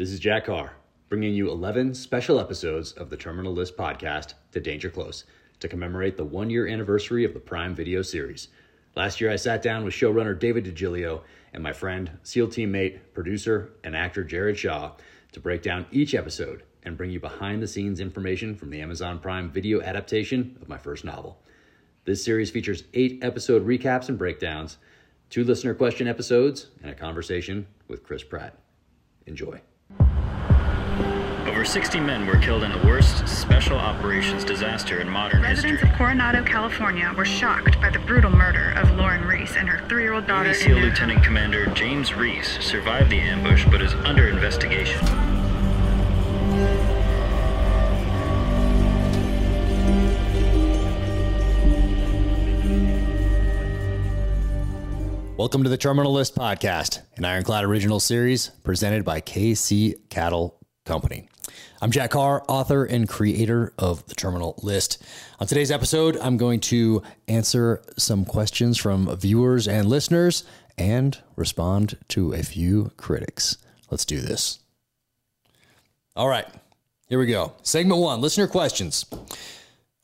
This is Jack Carr, bringing you 11 special episodes of the Terminal List podcast to Danger Close to commemorate the one year anniversary of the Prime Video series. Last year, I sat down with showrunner David DiGilio and my friend, SEAL teammate, producer, and actor Jared Shaw to break down each episode and bring you behind the scenes information from the Amazon Prime video adaptation of my first novel. This series features eight episode recaps and breakdowns, two listener question episodes, and a conversation with Chris Pratt. Enjoy. Over 60 men were killed in the worst special operations disaster in modern Residents history. of Coronado, California were shocked by the brutal murder of Lauren Reese and her three-year-old daughter. Navy SEAL Newtown. Lieutenant Commander James Reese survived the ambush but is under investigation. Welcome to the Terminal List podcast, an Ironclad original series presented by KC Cattle Company. I'm Jack Carr, author and creator of the Terminal List. On today's episode, I'm going to answer some questions from viewers and listeners and respond to a few critics. Let's do this. All right, here we go. Segment one listener questions.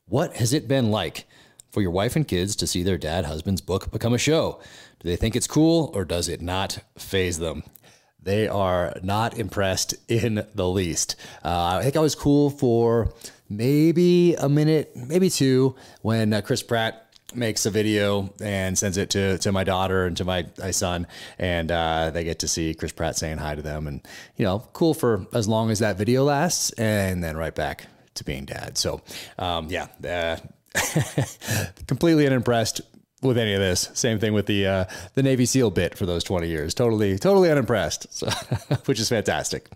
What has it been like for your wife and kids to see their dad husband's book become a show? Do they think it's cool or does it not phase them? They are not impressed in the least. Uh, I think I was cool for maybe a minute, maybe two, when uh, Chris Pratt makes a video and sends it to, to my daughter and to my, my son, and uh, they get to see Chris Pratt saying hi to them, and you know, cool for as long as that video lasts, and then right back to being dad. So, um, yeah, uh, completely unimpressed with any of this. Same thing with the uh, the Navy SEAL bit for those twenty years. Totally, totally unimpressed. So, which is fantastic.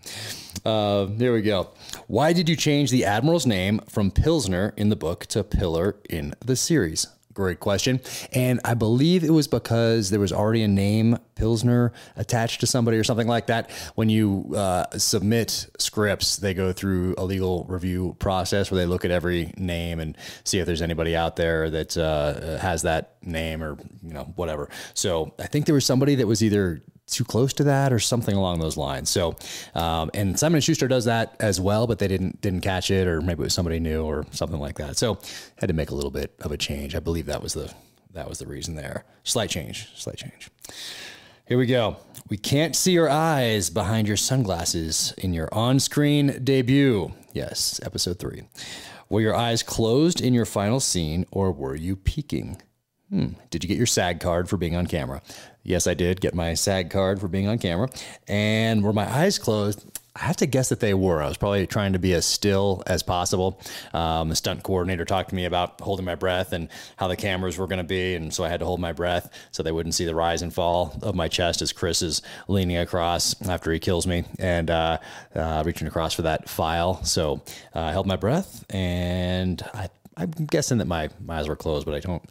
Uh, here we go. Why did you change the admiral's name from Pilsner in the book to Pillar in the series? Great question. And I believe it was because there was already a name Pilsner attached to somebody or something like that. When you uh, submit scripts, they go through a legal review process where they look at every name and see if there's anybody out there that uh, has that name or, you know, whatever. So I think there was somebody that was either too close to that or something along those lines. So, um, and Simon and Schuster does that as well, but they didn't didn't catch it, or maybe it was somebody new or something like that. So, had to make a little bit of a change. I believe that was the that was the reason there. Slight change, slight change. Here we go. We can't see your eyes behind your sunglasses in your on-screen debut. Yes, episode three. Were your eyes closed in your final scene, or were you peeking? Hmm. Did you get your SAG card for being on camera? Yes, I did get my SAG card for being on camera. And were my eyes closed? I have to guess that they were. I was probably trying to be as still as possible. Um, the stunt coordinator talked to me about holding my breath and how the cameras were going to be. And so I had to hold my breath so they wouldn't see the rise and fall of my chest as Chris is leaning across after he kills me and uh, uh, reaching across for that file. So uh, I held my breath and I, I'm guessing that my, my eyes were closed, but I don't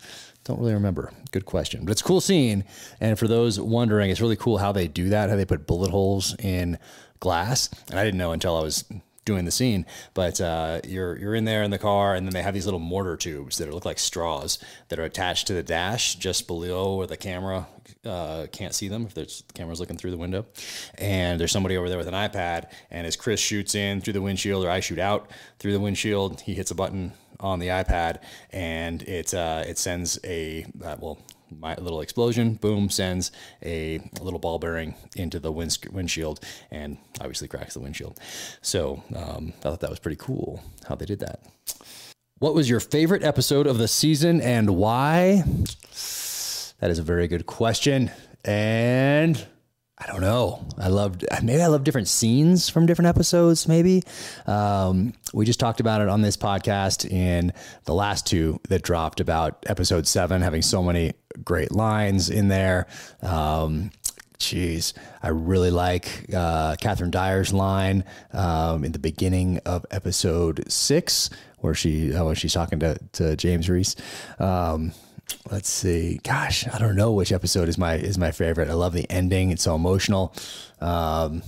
don't really remember. Good question. But it's a cool scene. And for those wondering, it's really cool how they do that, how they put bullet holes in glass. And I didn't know until I was doing the scene, but uh, you're you're in there in the car, and then they have these little mortar tubes that look like straws that are attached to the dash just below where the camera uh, can't see them if there's the camera's looking through the window. And there's somebody over there with an iPad, and as Chris shoots in through the windshield, or I shoot out through the windshield, he hits a button on the iPad, and it uh, it sends a uh, well my little explosion, boom, sends a little ball bearing into the wind, windshield and obviously cracks the windshield. So um, I thought that was pretty cool how they did that. What was your favorite episode of the season and why? That is a very good question. And I don't know. I loved maybe I love different scenes from different episodes. Maybe um, we just talked about it on this podcast in the last two that dropped about episode seven having so many great lines in there. Um, Jeez, I really like uh, Catherine Dyer's line um, in the beginning of episode six, where she when she's talking to to James Reese. Um, let's see. Gosh, I don't know which episode is my is my favorite. I love the ending; it's so emotional. Um,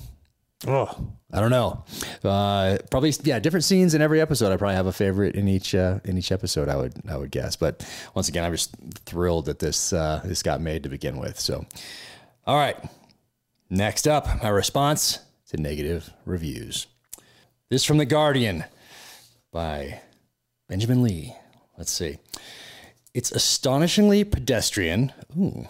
oh, I don't know. Uh, probably yeah, different scenes in every episode. I probably have a favorite in each uh, in each episode. I would I would guess. But once again, I'm just thrilled that this uh, this got made to begin with. So, all right. Next up, my response to to negative reviews. This from The Guardian by Benjamin Lee. Let's see. It's astonishingly pedestrian. Ooh.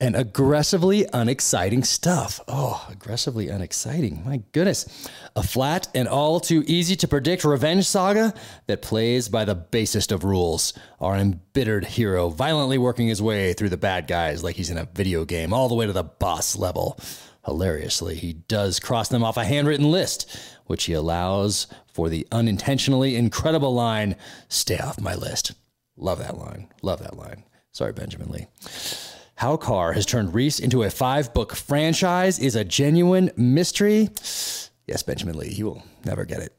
And aggressively unexciting stuff. Oh, aggressively unexciting. My goodness. A flat and all too easy to predict revenge saga that plays by the basest of rules. Our embittered hero violently working his way through the bad guys like he's in a video game, all the way to the boss level. Hilariously, he does cross them off a handwritten list, which he allows for the unintentionally incredible line Stay off my list. Love that line. Love that line. Sorry, Benjamin Lee. How Carr has turned Reese into a five book franchise is a genuine mystery. Yes, Benjamin Lee, he will never get it.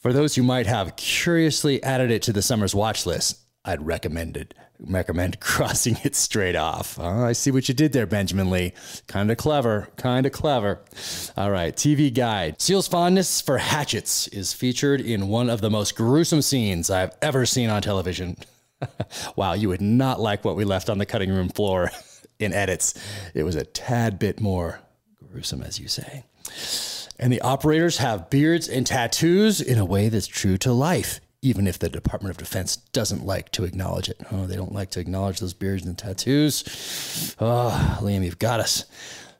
For those who might have curiously added it to the summer's watch list, I'd recommend it. Recommend crossing it straight off. Oh, I see what you did there, Benjamin Lee. Kind of clever. Kind of clever. All right, TV guide. Seal's fondness for hatchets is featured in one of the most gruesome scenes I've ever seen on television. wow, you would not like what we left on the cutting room floor in edits. It was a tad bit more gruesome, as you say. And the operators have beards and tattoos in a way that's true to life, even if the Department of Defense doesn't like to acknowledge it. Oh, they don't like to acknowledge those beards and tattoos. Oh, Liam, you've got us.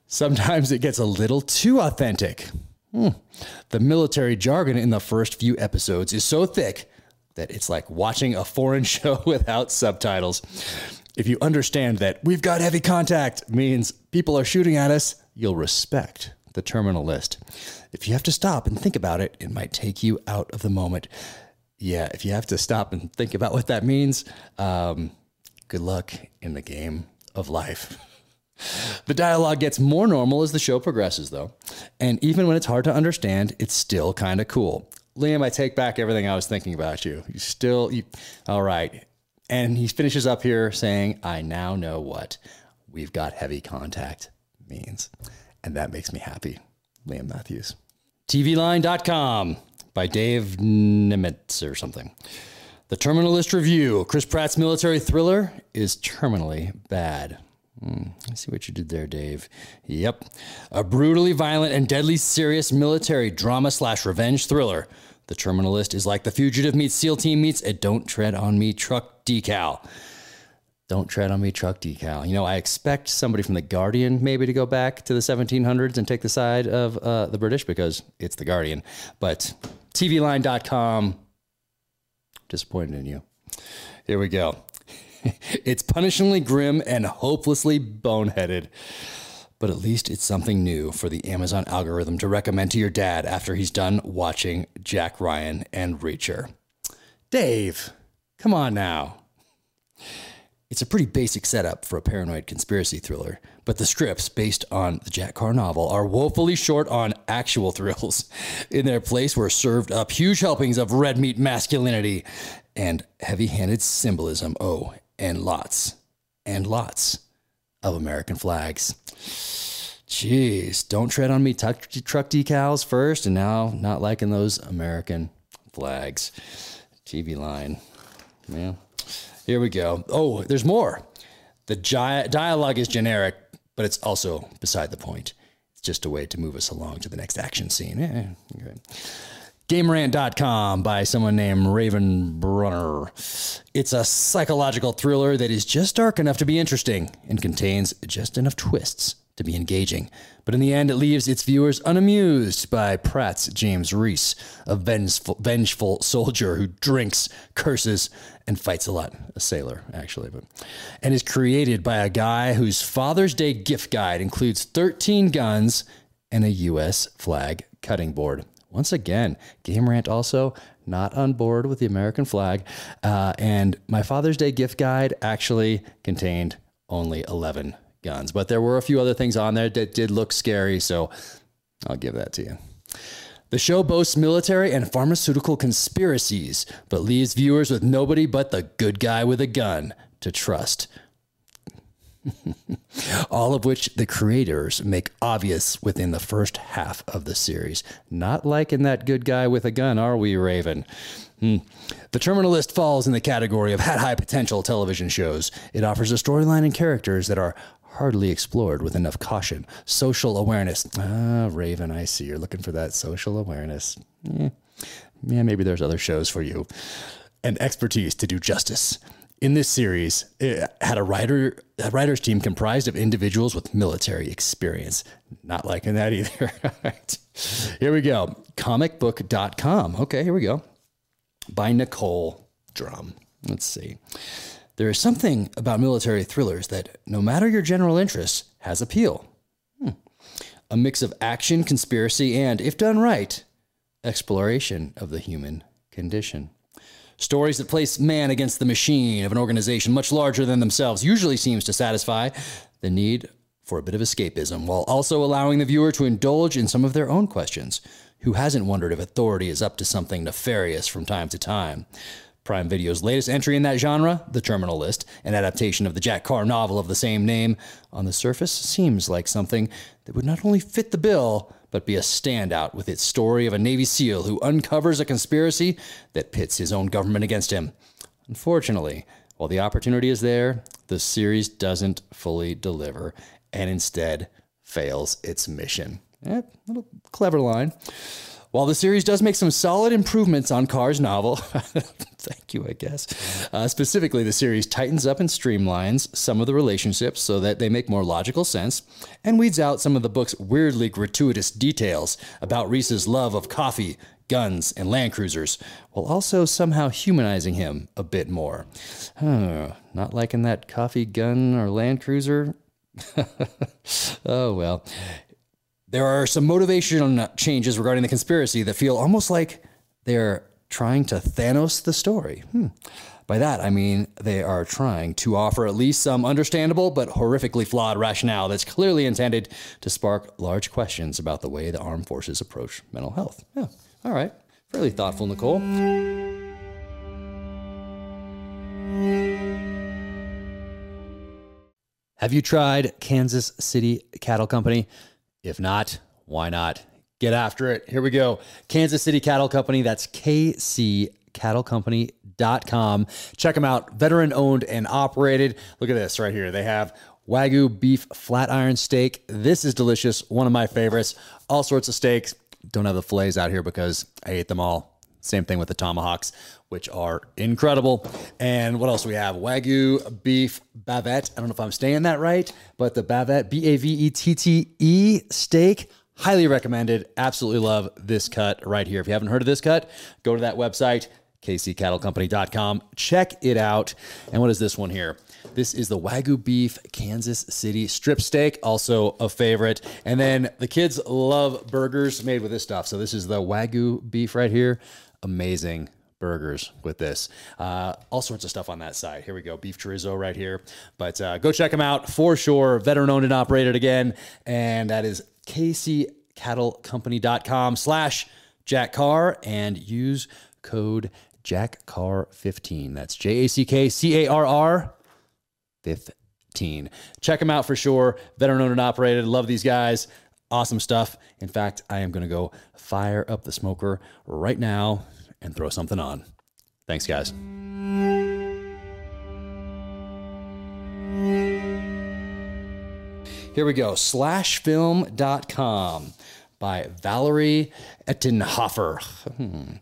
Sometimes it gets a little too authentic. Hmm. The military jargon in the first few episodes is so thick that it's like watching a foreign show without subtitles. If you understand that we've got heavy contact means people are shooting at us, you'll respect the terminal list. If you have to stop and think about it, it might take you out of the moment. Yeah, if you have to stop and think about what that means, um, good luck in the game of life. The dialogue gets more normal as the show progresses, though. And even when it's hard to understand, it's still kind of cool. Liam, I take back everything I was thinking about you. You still, you, all right. And he finishes up here saying, I now know what we've got heavy contact means. And that makes me happy. Liam Matthews. TVline.com by Dave Nemetz or something. The Terminal List Review Chris Pratt's military thriller is terminally bad. Hmm, I see what you did there, Dave. Yep. A brutally violent and deadly serious military drama slash revenge thriller. The Terminal List is like The Fugitive meets SEAL Team meets a Don't Tread on Me truck decal. Don't tread on me truck decal. You know, I expect somebody from The Guardian maybe to go back to the 1700s and take the side of uh, the British because it's The Guardian. But TVline.com, disappointed in you. Here we go. it's punishingly grim and hopelessly boneheaded. But at least it's something new for the Amazon algorithm to recommend to your dad after he's done watching Jack Ryan and Reacher. Dave, come on now. It's a pretty basic setup for a paranoid conspiracy thriller, but the scripts based on the Jack Carr novel are woefully short on actual thrills. In their place were served up huge helpings of red meat masculinity and heavy handed symbolism. Oh, and lots and lots of American flags. Jeez, don't tread on me truck, truck decals first, and now not liking those American flags. TV line. Yeah. Here we go. Oh, there's more. The gi- dialogue is generic, but it's also beside the point. It's just a way to move us along to the next action scene. Eh, okay. GameRant.com by someone named Raven Brunner. It's a psychological thriller that is just dark enough to be interesting and contains just enough twists to be engaging. But in the end, it leaves its viewers unamused by Pratt's James Reese, a vengeful, vengeful soldier who drinks, curses, and fights a lot. A sailor, actually, but and is created by a guy whose Father's Day gift guide includes 13 guns and a U.S. flag cutting board. Once again, Game Rant also not on board with the American flag. Uh, and my Father's Day gift guide actually contained only 11 guns, but there were a few other things on there that did look scary. So I'll give that to you. The show boasts military and pharmaceutical conspiracies, but leaves viewers with nobody but the good guy with a gun to trust. All of which the creators make obvious within the first half of the series. Not liking that good guy with a gun, are we, Raven? Hmm. The Terminal List falls in the category of had high potential television shows. It offers a storyline and characters that are hardly explored with enough caution. Social awareness. Ah, Raven, I see. You're looking for that social awareness. Eh, yeah, maybe there's other shows for you. And expertise to do justice. In this series, it had a writer a writer's team comprised of individuals with military experience. Not liking that either. Here we go. Comicbook.com. Okay, here we go. By Nicole Drum. Let's see. There is something about military thrillers that, no matter your general interests, has appeal. Hmm. A mix of action, conspiracy, and, if done right, exploration of the human condition. Stories that place man against the machine of an organization much larger than themselves usually seems to satisfy the need for a bit of escapism while also allowing the viewer to indulge in some of their own questions. Who hasn't wondered if authority is up to something nefarious from time to time? Prime Video's latest entry in that genre, The Terminal List, an adaptation of the Jack Carr novel of the same name, on the surface seems like something that would not only fit the bill, but be a standout with its story of a Navy SEAL who uncovers a conspiracy that pits his own government against him. Unfortunately, while the opportunity is there, the series doesn't fully deliver and instead fails its mission. Eh, little clever line. While the series does make some solid improvements on Carr's novel, thank you, I guess. Uh, specifically, the series tightens up and streamlines some of the relationships so that they make more logical sense and weeds out some of the book's weirdly gratuitous details about Reese's love of coffee, guns, and Land Cruisers, while also somehow humanizing him a bit more. Huh, not liking that coffee, gun, or Land Cruiser? oh, well. There are some motivational changes regarding the conspiracy that feel almost like they're trying to Thanos the story. Hmm. By that, I mean they are trying to offer at least some understandable but horrifically flawed rationale that's clearly intended to spark large questions about the way the armed forces approach mental health. Yeah, all right. Fairly thoughtful, Nicole. Have you tried Kansas City Cattle Company? If not, why not? Get after it. Here we go. Kansas City Cattle Company. That's kccattlecompany.com. Check them out. Veteran owned and operated. Look at this right here. They have Wagyu beef flat iron steak. This is delicious. One of my favorites. All sorts of steaks. Don't have the fillets out here because I ate them all. Same thing with the tomahawks, which are incredible. And what else we have? Wagyu beef bavette. I don't know if I'm saying that right, but the bavette, B A V E T T E steak. Highly recommended. Absolutely love this cut right here. If you haven't heard of this cut, go to that website, kccattlecompany.com. Check it out. And what is this one here? This is the Wagyu beef Kansas City strip steak, also a favorite. And then the kids love burgers made with this stuff. So this is the Wagyu beef right here amazing burgers with this. Uh, all sorts of stuff on that side. Here we go. Beef chorizo right here. But uh, go check them out for sure. Veteran owned and operated again. And that is kccattlecompany.com slash Jack Carr and use code Jack Carr 15. That's J A C K C A R R 15. Check them out for sure. Veteran owned and operated. Love these guys. Awesome stuff. In fact, I am going to go fire up the smoker right now and throw something on. Thanks, guys. Here we go slashfilm.com by Valerie Ettenhofer. Hmm.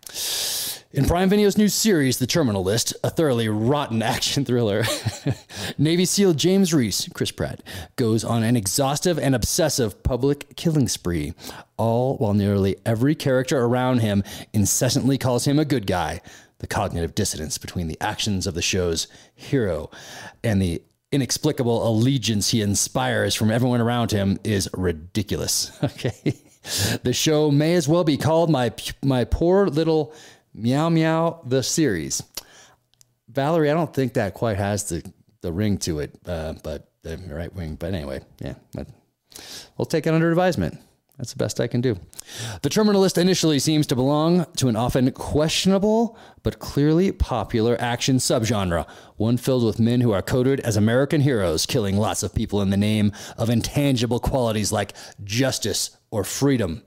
In Prime Video's new series, The Terminal List, a thoroughly rotten action thriller, Navy SEAL James Reese, Chris Pratt, goes on an exhaustive and obsessive public killing spree, all while nearly every character around him incessantly calls him a good guy. The cognitive dissonance between the actions of the show's hero and the inexplicable allegiance he inspires from everyone around him is ridiculous. Okay. The show may as well be called my my poor little Meow Meow the series. Valerie, I don't think that quite has the, the ring to it, uh, but the right wing. But anyway, yeah, we'll take it under advisement. That's the best I can do. The terminal list initially seems to belong to an often questionable but clearly popular action subgenre, one filled with men who are coded as American heroes, killing lots of people in the name of intangible qualities like justice or freedom.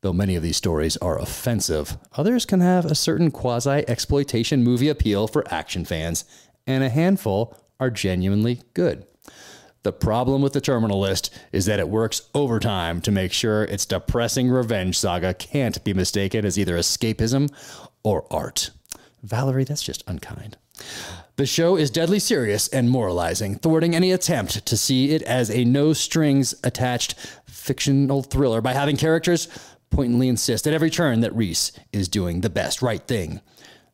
Though many of these stories are offensive, others can have a certain quasi exploitation movie appeal for action fans, and a handful are genuinely good. The problem with the terminal list is that it works overtime to make sure its depressing revenge saga can't be mistaken as either escapism or art. Valerie, that's just unkind. The show is deadly serious and moralizing, thwarting any attempt to see it as a no strings attached fictional thriller by having characters pointedly insist at every turn that Reese is doing the best right thing.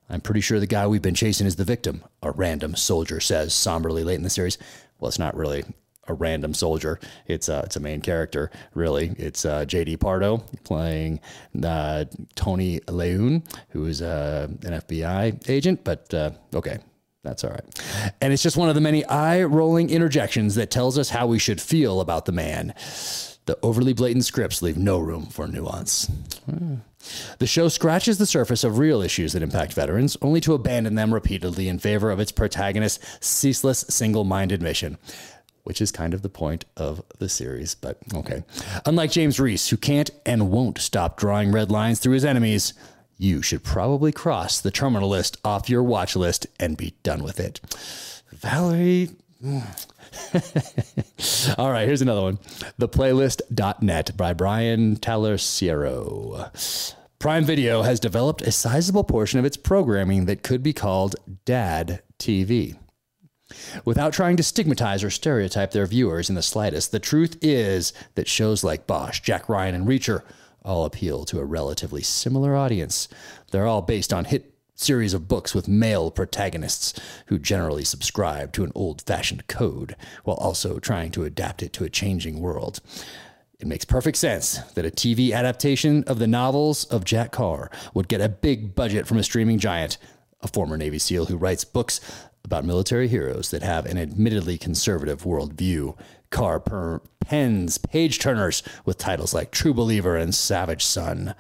I'm pretty sure the guy we've been chasing is the victim, a random soldier says somberly late in the series. Well, it's not really a random soldier. It's a, it's a main character, really. It's uh, J.D. Pardo playing uh, Tony Layun, who is uh, an FBI agent, but uh, okay. That's all right. And it's just one of the many eye rolling interjections that tells us how we should feel about the man. The overly blatant scripts leave no room for nuance. The show scratches the surface of real issues that impact veterans, only to abandon them repeatedly in favor of its protagonist's ceaseless, single minded mission. Which is kind of the point of the series, but okay. Unlike James Reese, who can't and won't stop drawing red lines through his enemies, you should probably cross the terminal list off your watch list and be done with it. Valerie. All right, here's another one. Theplaylist.net by Brian Tallerico. Prime Video has developed a sizable portion of its programming that could be called Dad TV. Without trying to stigmatize or stereotype their viewers in the slightest, the truth is that shows like Bosch, Jack Ryan, and Reacher all appeal to a relatively similar audience. They're all based on hit series of books with male protagonists who generally subscribe to an old fashioned code while also trying to adapt it to a changing world. It makes perfect sense that a TV adaptation of the novels of Jack Carr would get a big budget from a streaming giant, a former Navy SEAL who writes books about military heroes that have an admittedly conservative worldview. Carr per- pens page turners with titles like True Believer and Savage Son.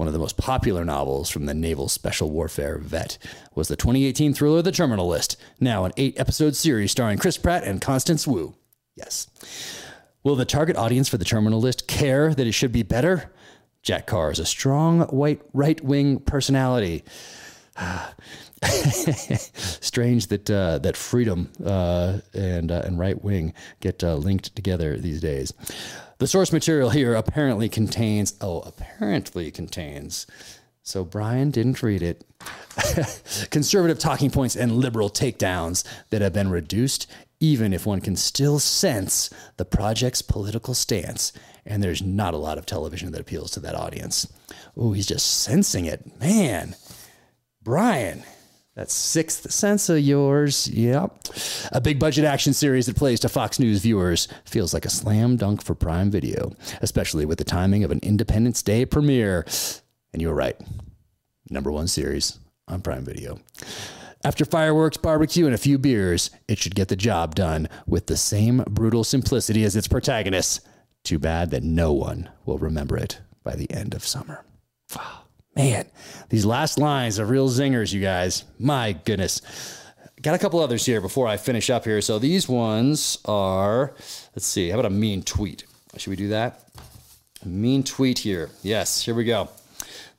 One of the most popular novels from the Naval Special Warfare vet was the 2018 thriller The Terminal List, now an eight episode series starring Chris Pratt and Constance Wu. Yes. Will the target audience for The Terminal List care that it should be better? Jack Carr is a strong white right wing personality. Strange that uh, that freedom uh, and uh, and right wing get uh, linked together these days. The source material here apparently contains oh apparently contains. So Brian didn't read it. Conservative talking points and liberal takedowns that have been reduced, even if one can still sense the project's political stance. And there's not a lot of television that appeals to that audience. Oh, he's just sensing it. Man, Brian, that sixth sense of yours. Yep. A big budget action series that plays to Fox News viewers feels like a slam dunk for Prime Video, especially with the timing of an Independence Day premiere. And you were right. Number one series on Prime Video. After fireworks, barbecue, and a few beers, it should get the job done with the same brutal simplicity as its protagonists. Too bad that no one will remember it by the end of summer. Man, these last lines are real zingers, you guys. My goodness. Got a couple others here before I finish up here. So these ones are, let's see, how about a mean tweet? Should we do that? Mean tweet here. Yes, here we go.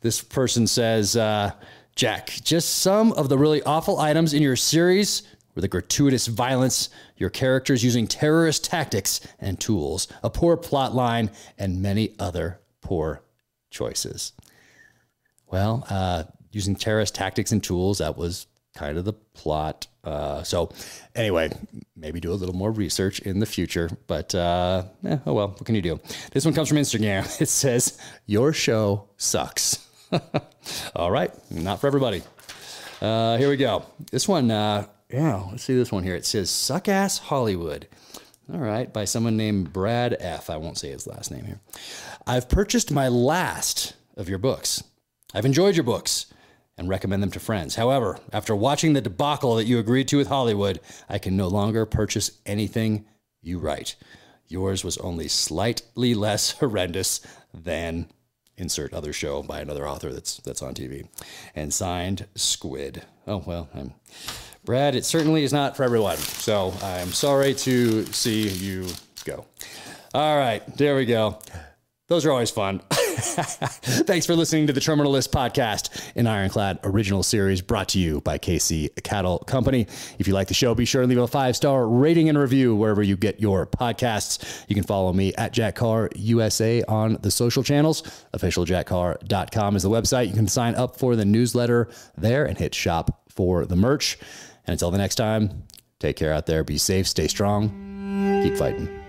This person says, uh, Jack, just some of the really awful items in your series were the gratuitous violence, your characters using terrorist tactics and tools, a poor plot line, and many other poor choices. Well, uh, using terrorist tactics and tools, that was kind of the plot. Uh, so, anyway, maybe do a little more research in the future. But uh, eh, oh well, what can you do? This one comes from Instagram. It says, Your show sucks. All right, not for everybody. Uh, here we go. This one, uh, yeah, let's see this one here. It says, Suck Ass Hollywood. All right, by someone named Brad F. I won't say his last name here. I've purchased my last of your books. I've enjoyed your books and recommend them to friends. However, after watching the debacle that you agreed to with Hollywood, I can no longer purchase anything you write. Yours was only slightly less horrendous than insert other show by another author that's that's on TV. And signed Squid. Oh well, I'm Brad, it certainly is not for everyone. So I'm sorry to see you go. All right, there we go. Those are always fun. Thanks for listening to the Terminal List podcast, an Ironclad original series brought to you by KC Cattle Company. If you like the show, be sure to leave a five star rating and review wherever you get your podcasts. You can follow me at Jack Carr USA on the social channels. OfficialJackCarr.com is the website. You can sign up for the newsletter there and hit shop for the merch. And until the next time, take care out there. Be safe, stay strong, keep fighting.